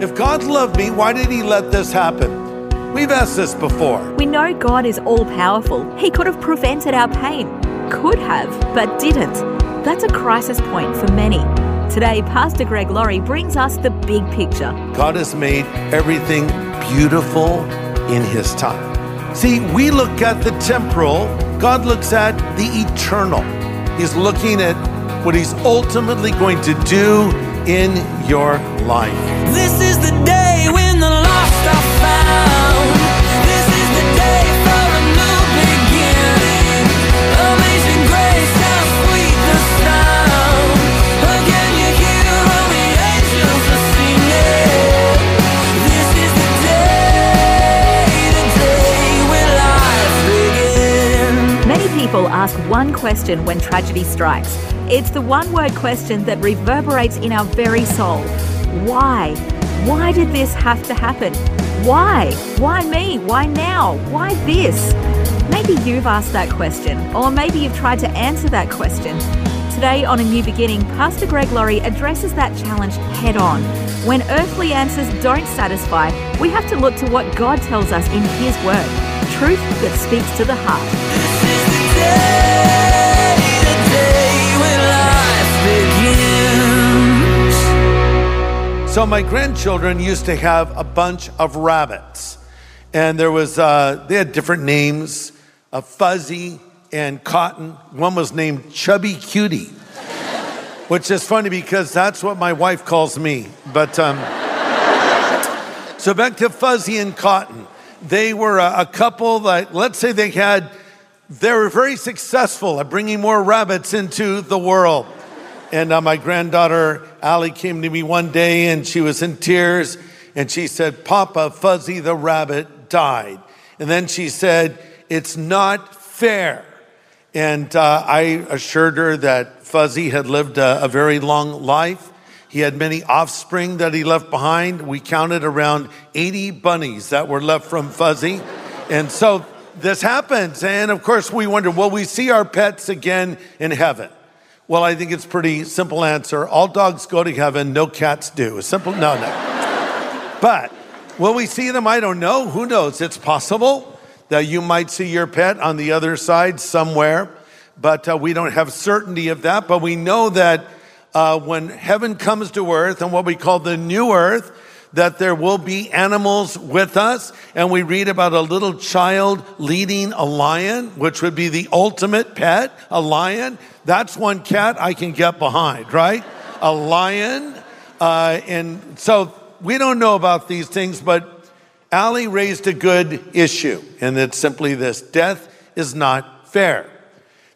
If God loved me, why did He let this happen? We've asked this before. We know God is all powerful. He could have prevented our pain. Could have, but didn't. That's a crisis point for many. Today, Pastor Greg Laurie brings us the big picture. God has made everything beautiful in His time. See, we look at the temporal, God looks at the eternal. He's looking at what He's ultimately going to do in your life. This is the day when the lost are found. This is the day for a new beginning. Amazing grace, how sweet the sound. Again, you hear all the angels are singing. This is the day, the day when life begins. Many people ask one question when tragedy strikes. It's the one word question that reverberates in our very soul Why? Why did this have to happen? Why? Why me? Why now? Why this? Maybe you've asked that question, or maybe you've tried to answer that question. Today on A New Beginning, Pastor Greg Laurie addresses that challenge head on. When earthly answers don't satisfy, we have to look to what God tells us in His Word truth that speaks to the heart. So, my grandchildren used to have a bunch of rabbits, and there was, uh, they had different names Fuzzy and Cotton. One was named Chubby Cutie, which is funny because that's what my wife calls me. But, um, so back to Fuzzy and Cotton. They were a, a couple that, let's say they had, they were very successful at bringing more rabbits into the world. And uh, my granddaughter, Allie, came to me one day and she was in tears and she said, Papa, Fuzzy the rabbit died. And then she said, It's not fair. And uh, I assured her that Fuzzy had lived a, a very long life. He had many offspring that he left behind. We counted around 80 bunnies that were left from Fuzzy. And so this happens. And of course, we wonder will we see our pets again in heaven? Well, I think it's pretty simple answer. All dogs go to heaven, no cats do. Simple, no, no. But will we see them? I don't know. Who knows? It's possible that you might see your pet on the other side somewhere, but uh, we don't have certainty of that. But we know that uh, when heaven comes to earth and what we call the new earth, that there will be animals with us. And we read about a little child leading a lion, which would be the ultimate pet, a lion. That's one cat I can get behind, right? A lion. Uh, and so we don't know about these things, but Allie raised a good issue, and it's simply this death is not fair.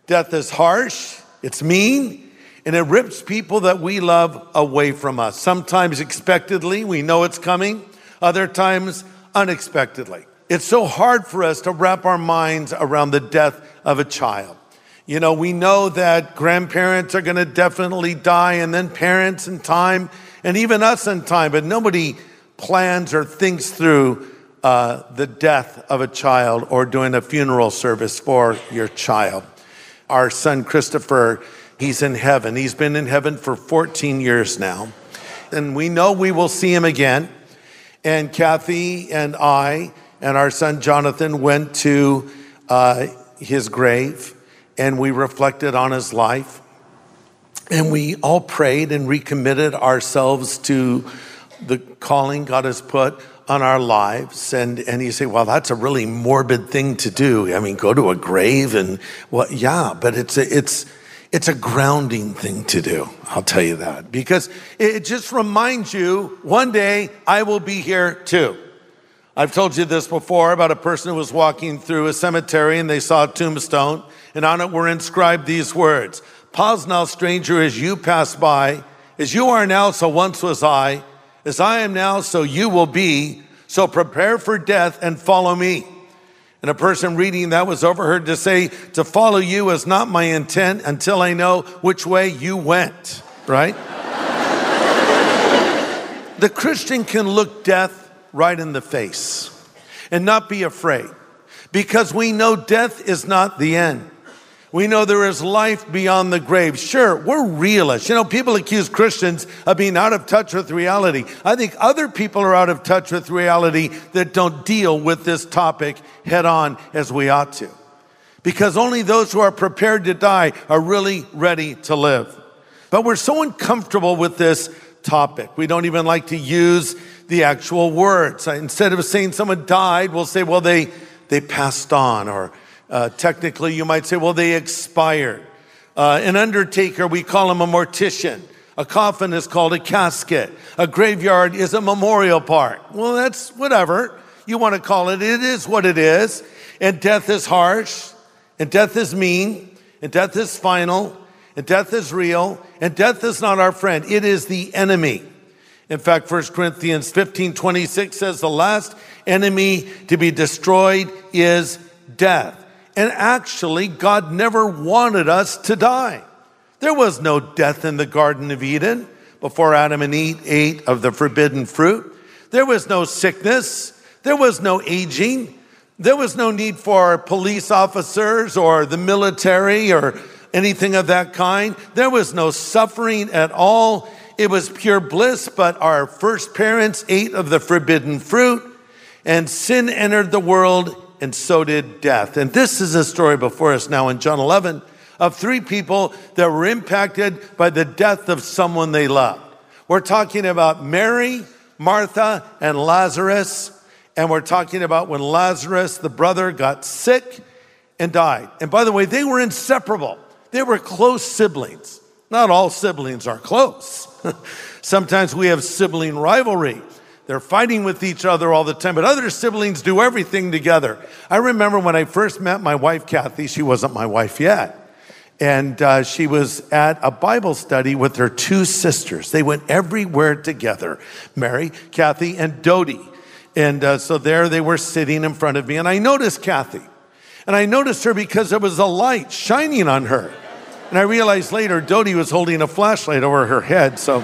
Death is harsh, it's mean, and it rips people that we love away from us. Sometimes expectedly, we know it's coming, other times unexpectedly. It's so hard for us to wrap our minds around the death of a child. You know, we know that grandparents are going to definitely die, and then parents in time, and even us in time, but nobody plans or thinks through uh, the death of a child or doing a funeral service for your child. Our son Christopher, he's in heaven. He's been in heaven for 14 years now. And we know we will see him again. And Kathy and I and our son Jonathan went to uh, his grave and we reflected on his life. And we all prayed and recommitted ourselves to the calling God has put on our lives. And, and you say, well, that's a really morbid thing to do. I mean, go to a grave and well, yeah, but it's it's, it's a grounding thing to do. I'll tell you that because it just reminds you one day I will be here too. I've told you this before about a person who was walking through a cemetery and they saw a tombstone and on it were inscribed these words, Pause now, stranger, as you pass by, as you are now, so once was I, As I am now, so you will be. So prepare for death and follow me. And a person reading that was overheard to say, To follow you is not my intent until I know which way you went, right? the Christian can look death right in the face and not be afraid because we know death is not the end. We know there is life beyond the grave. Sure, we're realists. You know, people accuse Christians of being out of touch with reality. I think other people are out of touch with reality that don't deal with this topic head on as we ought to. Because only those who are prepared to die are really ready to live. But we're so uncomfortable with this topic. We don't even like to use the actual words. Instead of saying someone died, we'll say, well, they, they passed on or uh, technically, you might say, well, they expired. Uh, an undertaker, we call him a mortician. A coffin is called a casket. A graveyard is a memorial park. Well, that's whatever you want to call it. It is what it is. And death is harsh, and death is mean, and death is final, and death is real, and death is not our friend. It is the enemy. In fact, 1 Corinthians 15 26 says, The last enemy to be destroyed is death. And actually, God never wanted us to die. There was no death in the Garden of Eden before Adam and Eve ate of the forbidden fruit. There was no sickness. There was no aging. There was no need for police officers or the military or anything of that kind. There was no suffering at all. It was pure bliss, but our first parents ate of the forbidden fruit and sin entered the world and so did death. And this is a story before us now in John 11 of three people that were impacted by the death of someone they loved. We're talking about Mary, Martha, and Lazarus. And we're talking about when Lazarus, the brother, got sick and died. And by the way, they were inseparable. They were close siblings. Not all siblings are close. Sometimes we have sibling rivalry. They're fighting with each other all the time, but other siblings do everything together. I remember when I first met my wife, Kathy, she wasn't my wife yet. And uh, she was at a Bible study with her two sisters. They went everywhere together Mary, Kathy, and Dodie. And uh, so there they were sitting in front of me, and I noticed Kathy. And I noticed her because there was a light shining on her. And I realized later Dodie was holding a flashlight over her head, so.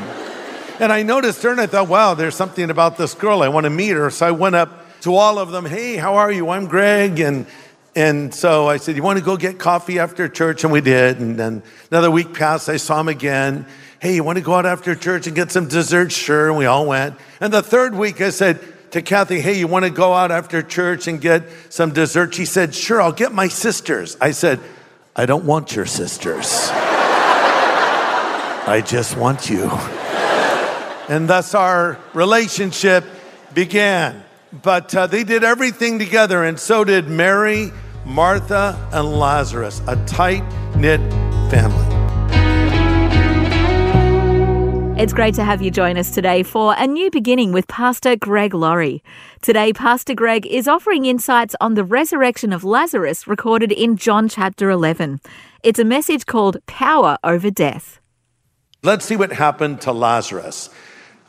And I noticed her and I thought, wow, there's something about this girl. I want to meet her. So I went up to all of them. Hey, how are you? I'm Greg. And, and so I said, you want to go get coffee after church? And we did. And then another week passed. I saw him again. Hey, you want to go out after church and get some dessert? Sure. And we all went. And the third week I said, to Kathy, hey, you want to go out after church and get some dessert? She said, sure, I'll get my sisters. I said, I don't want your sisters. I just want you. And thus our relationship began. But uh, they did everything together, and so did Mary, Martha, and Lazarus, a tight knit family. It's great to have you join us today for a new beginning with Pastor Greg Laurie. Today, Pastor Greg is offering insights on the resurrection of Lazarus recorded in John chapter 11. It's a message called Power Over Death. Let's see what happened to Lazarus.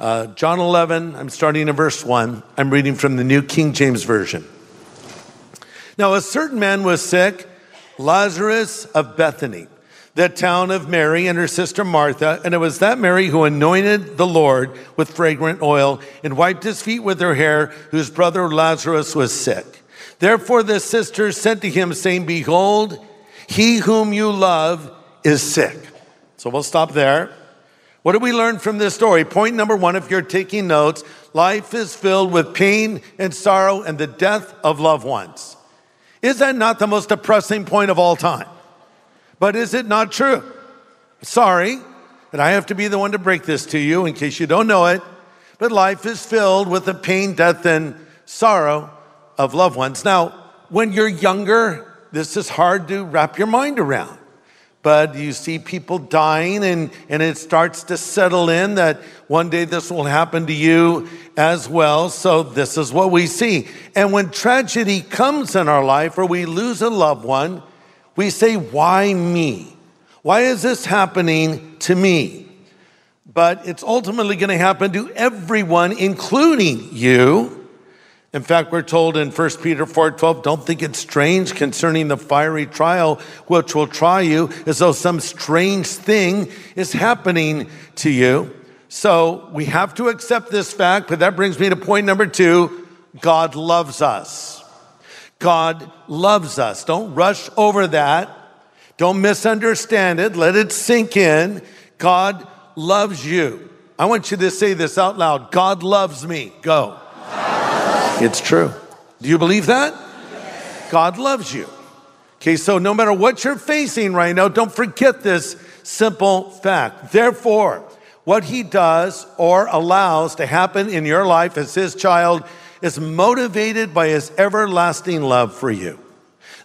Uh, John 11, I'm starting in verse 1. I'm reading from the New King James Version. Now, a certain man was sick, Lazarus of Bethany, the town of Mary and her sister Martha. And it was that Mary who anointed the Lord with fragrant oil and wiped his feet with her hair, whose brother Lazarus was sick. Therefore, the sisters sent to him, saying, Behold, he whom you love is sick. So we'll stop there. What do we learn from this story? Point number one, if you're taking notes, life is filled with pain and sorrow and the death of loved ones. Is that not the most depressing point of all time? But is it not true? Sorry that I have to be the one to break this to you in case you don't know it, but life is filled with the pain, death, and sorrow of loved ones. Now, when you're younger, this is hard to wrap your mind around but you see people dying and, and it starts to settle in that one day this will happen to you as well. So this is what we see. And when tragedy comes in our life or we lose a loved one, we say, why me? Why is this happening to me? but it's ultimately going to happen to everyone, including you. In fact, we're told in 1 Peter 4:12, don't think it's strange concerning the fiery trial which will try you as though some strange thing is happening to you. So we have to accept this fact, but that brings me to point number two. God loves us. God loves us. Don't rush over that. Don't misunderstand it. Let it sink in. God loves you. I want you to say this out loud. God loves me. Go. It's true. Do you believe that? God loves you. Okay, so no matter what you're facing right now, don't forget this simple fact. Therefore, what he does or allows to happen in your life as his child is motivated by his everlasting love for you.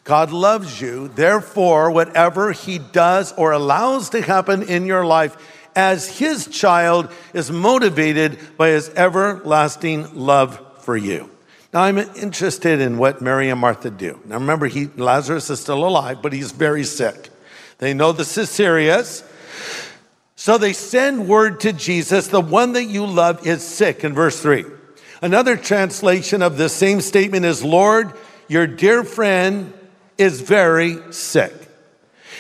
God loves you. Therefore, whatever he does or allows to happen in your life as his child is motivated by his everlasting love for you. Now, I'm interested in what Mary and Martha do. Now, remember, he, Lazarus is still alive, but he's very sick. They know this is serious. So they send word to Jesus, the one that you love is sick, in verse 3. Another translation of the same statement is, Lord, your dear friend is very sick.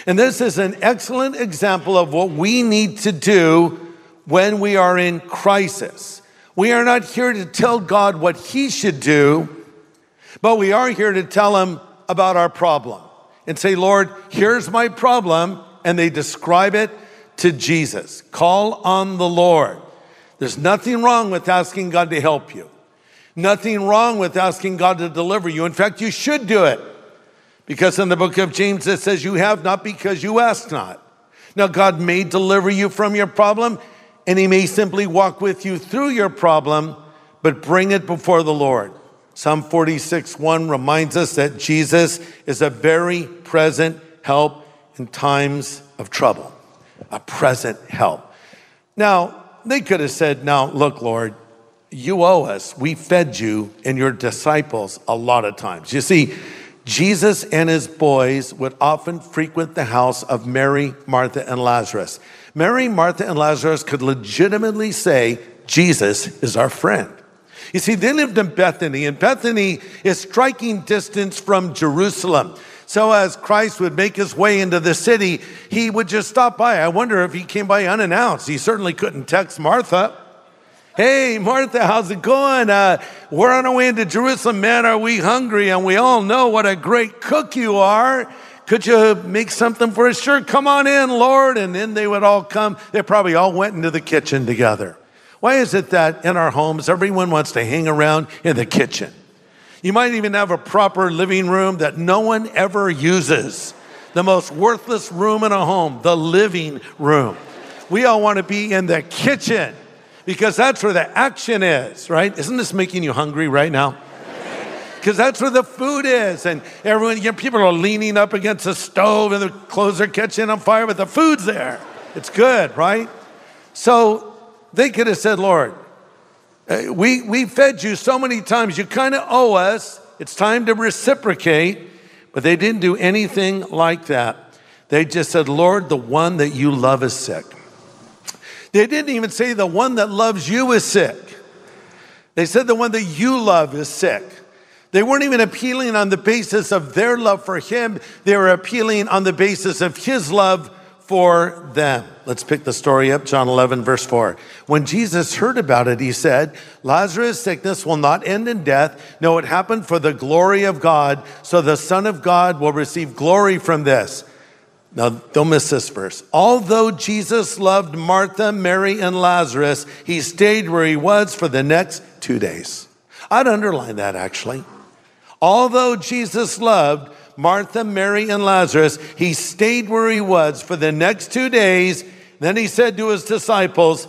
And this is an excellent example of what we need to do when we are in crisis. We are not here to tell God what He should do, but we are here to tell Him about our problem and say, Lord, here's my problem. And they describe it to Jesus. Call on the Lord. There's nothing wrong with asking God to help you. Nothing wrong with asking God to deliver you. In fact, you should do it. Because in the book of James, it says, You have not because you ask not. Now, God may deliver you from your problem, and He may simply walk with you through your problem, but bring it before the Lord. Psalm 46 1 reminds us that Jesus is a very present help in times of trouble, a present help. Now, they could have said, Now, look, Lord, you owe us. We fed you and your disciples a lot of times. You see, Jesus and his boys would often frequent the house of Mary, Martha, and Lazarus. Mary, Martha, and Lazarus could legitimately say, Jesus is our friend. You see, they lived in Bethany, and Bethany is striking distance from Jerusalem. So, as Christ would make his way into the city, he would just stop by. I wonder if he came by unannounced. He certainly couldn't text Martha. Hey, Martha, how's it going? Uh, we're on our way into Jerusalem. Man, are we hungry? And we all know what a great cook you are. Could you make something for us? Sure, come on in, Lord. And then they would all come. They probably all went into the kitchen together. Why is it that in our homes, everyone wants to hang around in the kitchen? You might even have a proper living room that no one ever uses. The most worthless room in a home, the living room. We all want to be in the kitchen because that's where the action is, right? Isn't this making you hungry right now? Because that's where the food is. And everyone, you know, people are leaning up against the stove and the clothes are catching on fire, but the food's there. It's good, right? So they could have said, Lord, uh, we, we fed you so many times, you kind of owe us. It's time to reciprocate. But they didn't do anything like that. They just said, Lord, the one that you love is sick. They didn't even say the one that loves you is sick. They said the one that you love is sick. They weren't even appealing on the basis of their love for him, they were appealing on the basis of his love for them. Let's pick the story up, John 11, verse 4. When Jesus heard about it, he said, Lazarus' sickness will not end in death. No, it happened for the glory of God, so the Son of God will receive glory from this. Now, don't miss this verse. Although Jesus loved Martha, Mary, and Lazarus, he stayed where he was for the next two days. I'd underline that actually. Although Jesus loved Martha, Mary, and Lazarus, he stayed where he was for the next two days. Then he said to his disciples,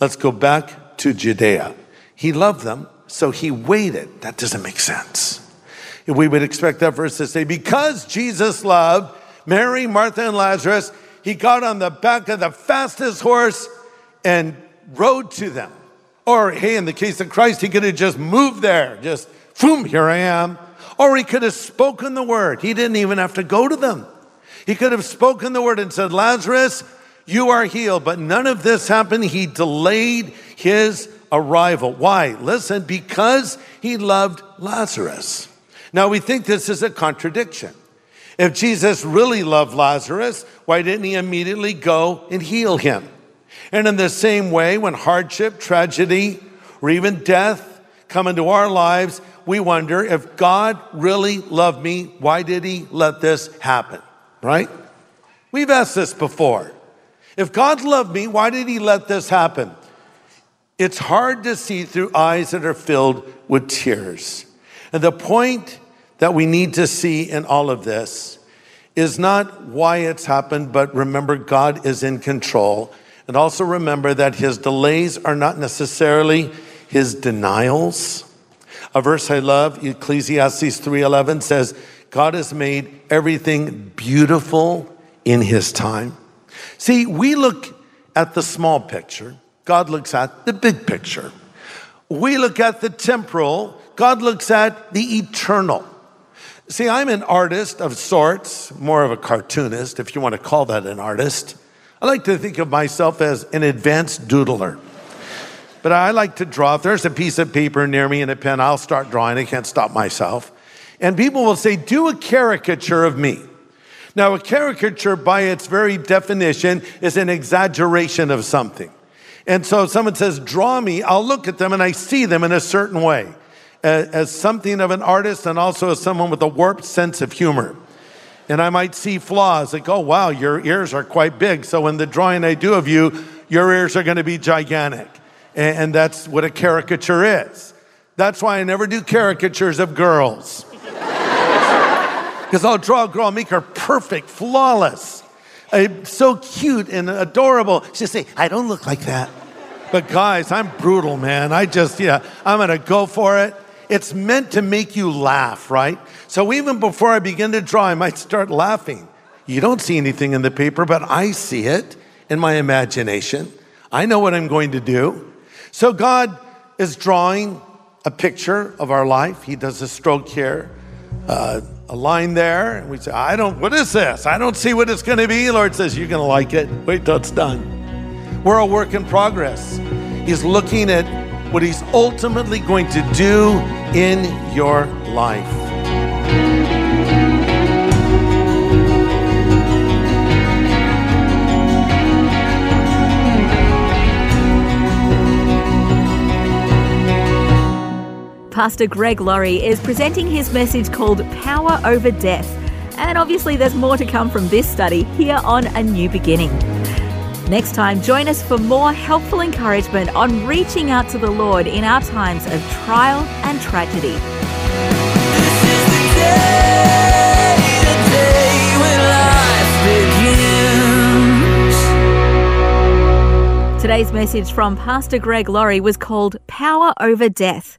Let's go back to Judea. He loved them, so he waited. That doesn't make sense. We would expect that verse to say, Because Jesus loved, Mary, Martha, and Lazarus, he got on the back of the fastest horse and rode to them. Or, hey, in the case of Christ, he could have just moved there, just, boom, here I am. Or he could have spoken the word. He didn't even have to go to them. He could have spoken the word and said, Lazarus, You are healed. But none of this happened. He delayed his arrival. Why? Listen, because he loved Lazarus. Now we think this is a contradiction. If Jesus really loved Lazarus, why didn't he immediately go and heal him? And in the same way, when hardship, tragedy, or even death come into our lives, we wonder if God really loved me, why did he let this happen? Right? We've asked this before. If God loved me, why did he let this happen? It's hard to see through eyes that are filled with tears. And the point that we need to see in all of this is not why it's happened, but remember God is in control. And also remember that his delays are not necessarily his denials. A verse I love, Ecclesiastes 3:11 says, God has made everything beautiful in his time. See, we look at the small picture, God looks at the big picture. We look at the temporal, God looks at the eternal. See, I'm an artist of sorts, more of a cartoonist, if you want to call that an artist. I like to think of myself as an advanced doodler. But I like to draw. If there's a piece of paper near me and a pen, I'll start drawing. I can't stop myself. And people will say, Do a caricature of me. Now, a caricature, by its very definition, is an exaggeration of something. And so if someone says, Draw me, I'll look at them and I see them in a certain way as, as something of an artist and also as someone with a warped sense of humor. And I might see flaws like, Oh, wow, your ears are quite big. So in the drawing I do of you, your ears are going to be gigantic. And, that's what a caricature is. That's why I never do caricatures of girls. Because I'll draw a girl, I'll make her perfect, flawless, so cute and adorable. She'll say, I don't look like that. But guys, I'm brutal, man. I just, yeah, I'm gonna go for it. It's meant to make you laugh, right? So even before I begin to draw, I might start laughing. You don't see anything in the paper, but I see it in my imagination. I know what I'm going to do. So God is drawing a picture of our life. He does a stroke here, uh, a line there, and we say, I don't, what is this? I don't see what it's going to be. Lord says, You're going to like it. Wait till it's done. We're a work in progress. He's looking at what He's ultimately going to do in your life. Pastor Greg Laurie is presenting his message called Power Over Death. And obviously, there's more to come from this study here on A New Beginning. Next time, join us for more helpful encouragement on reaching out to the Lord in our times of trial and tragedy. This is the day, the day when life begins. Today's message from Pastor Greg Laurie was called Power Over Death.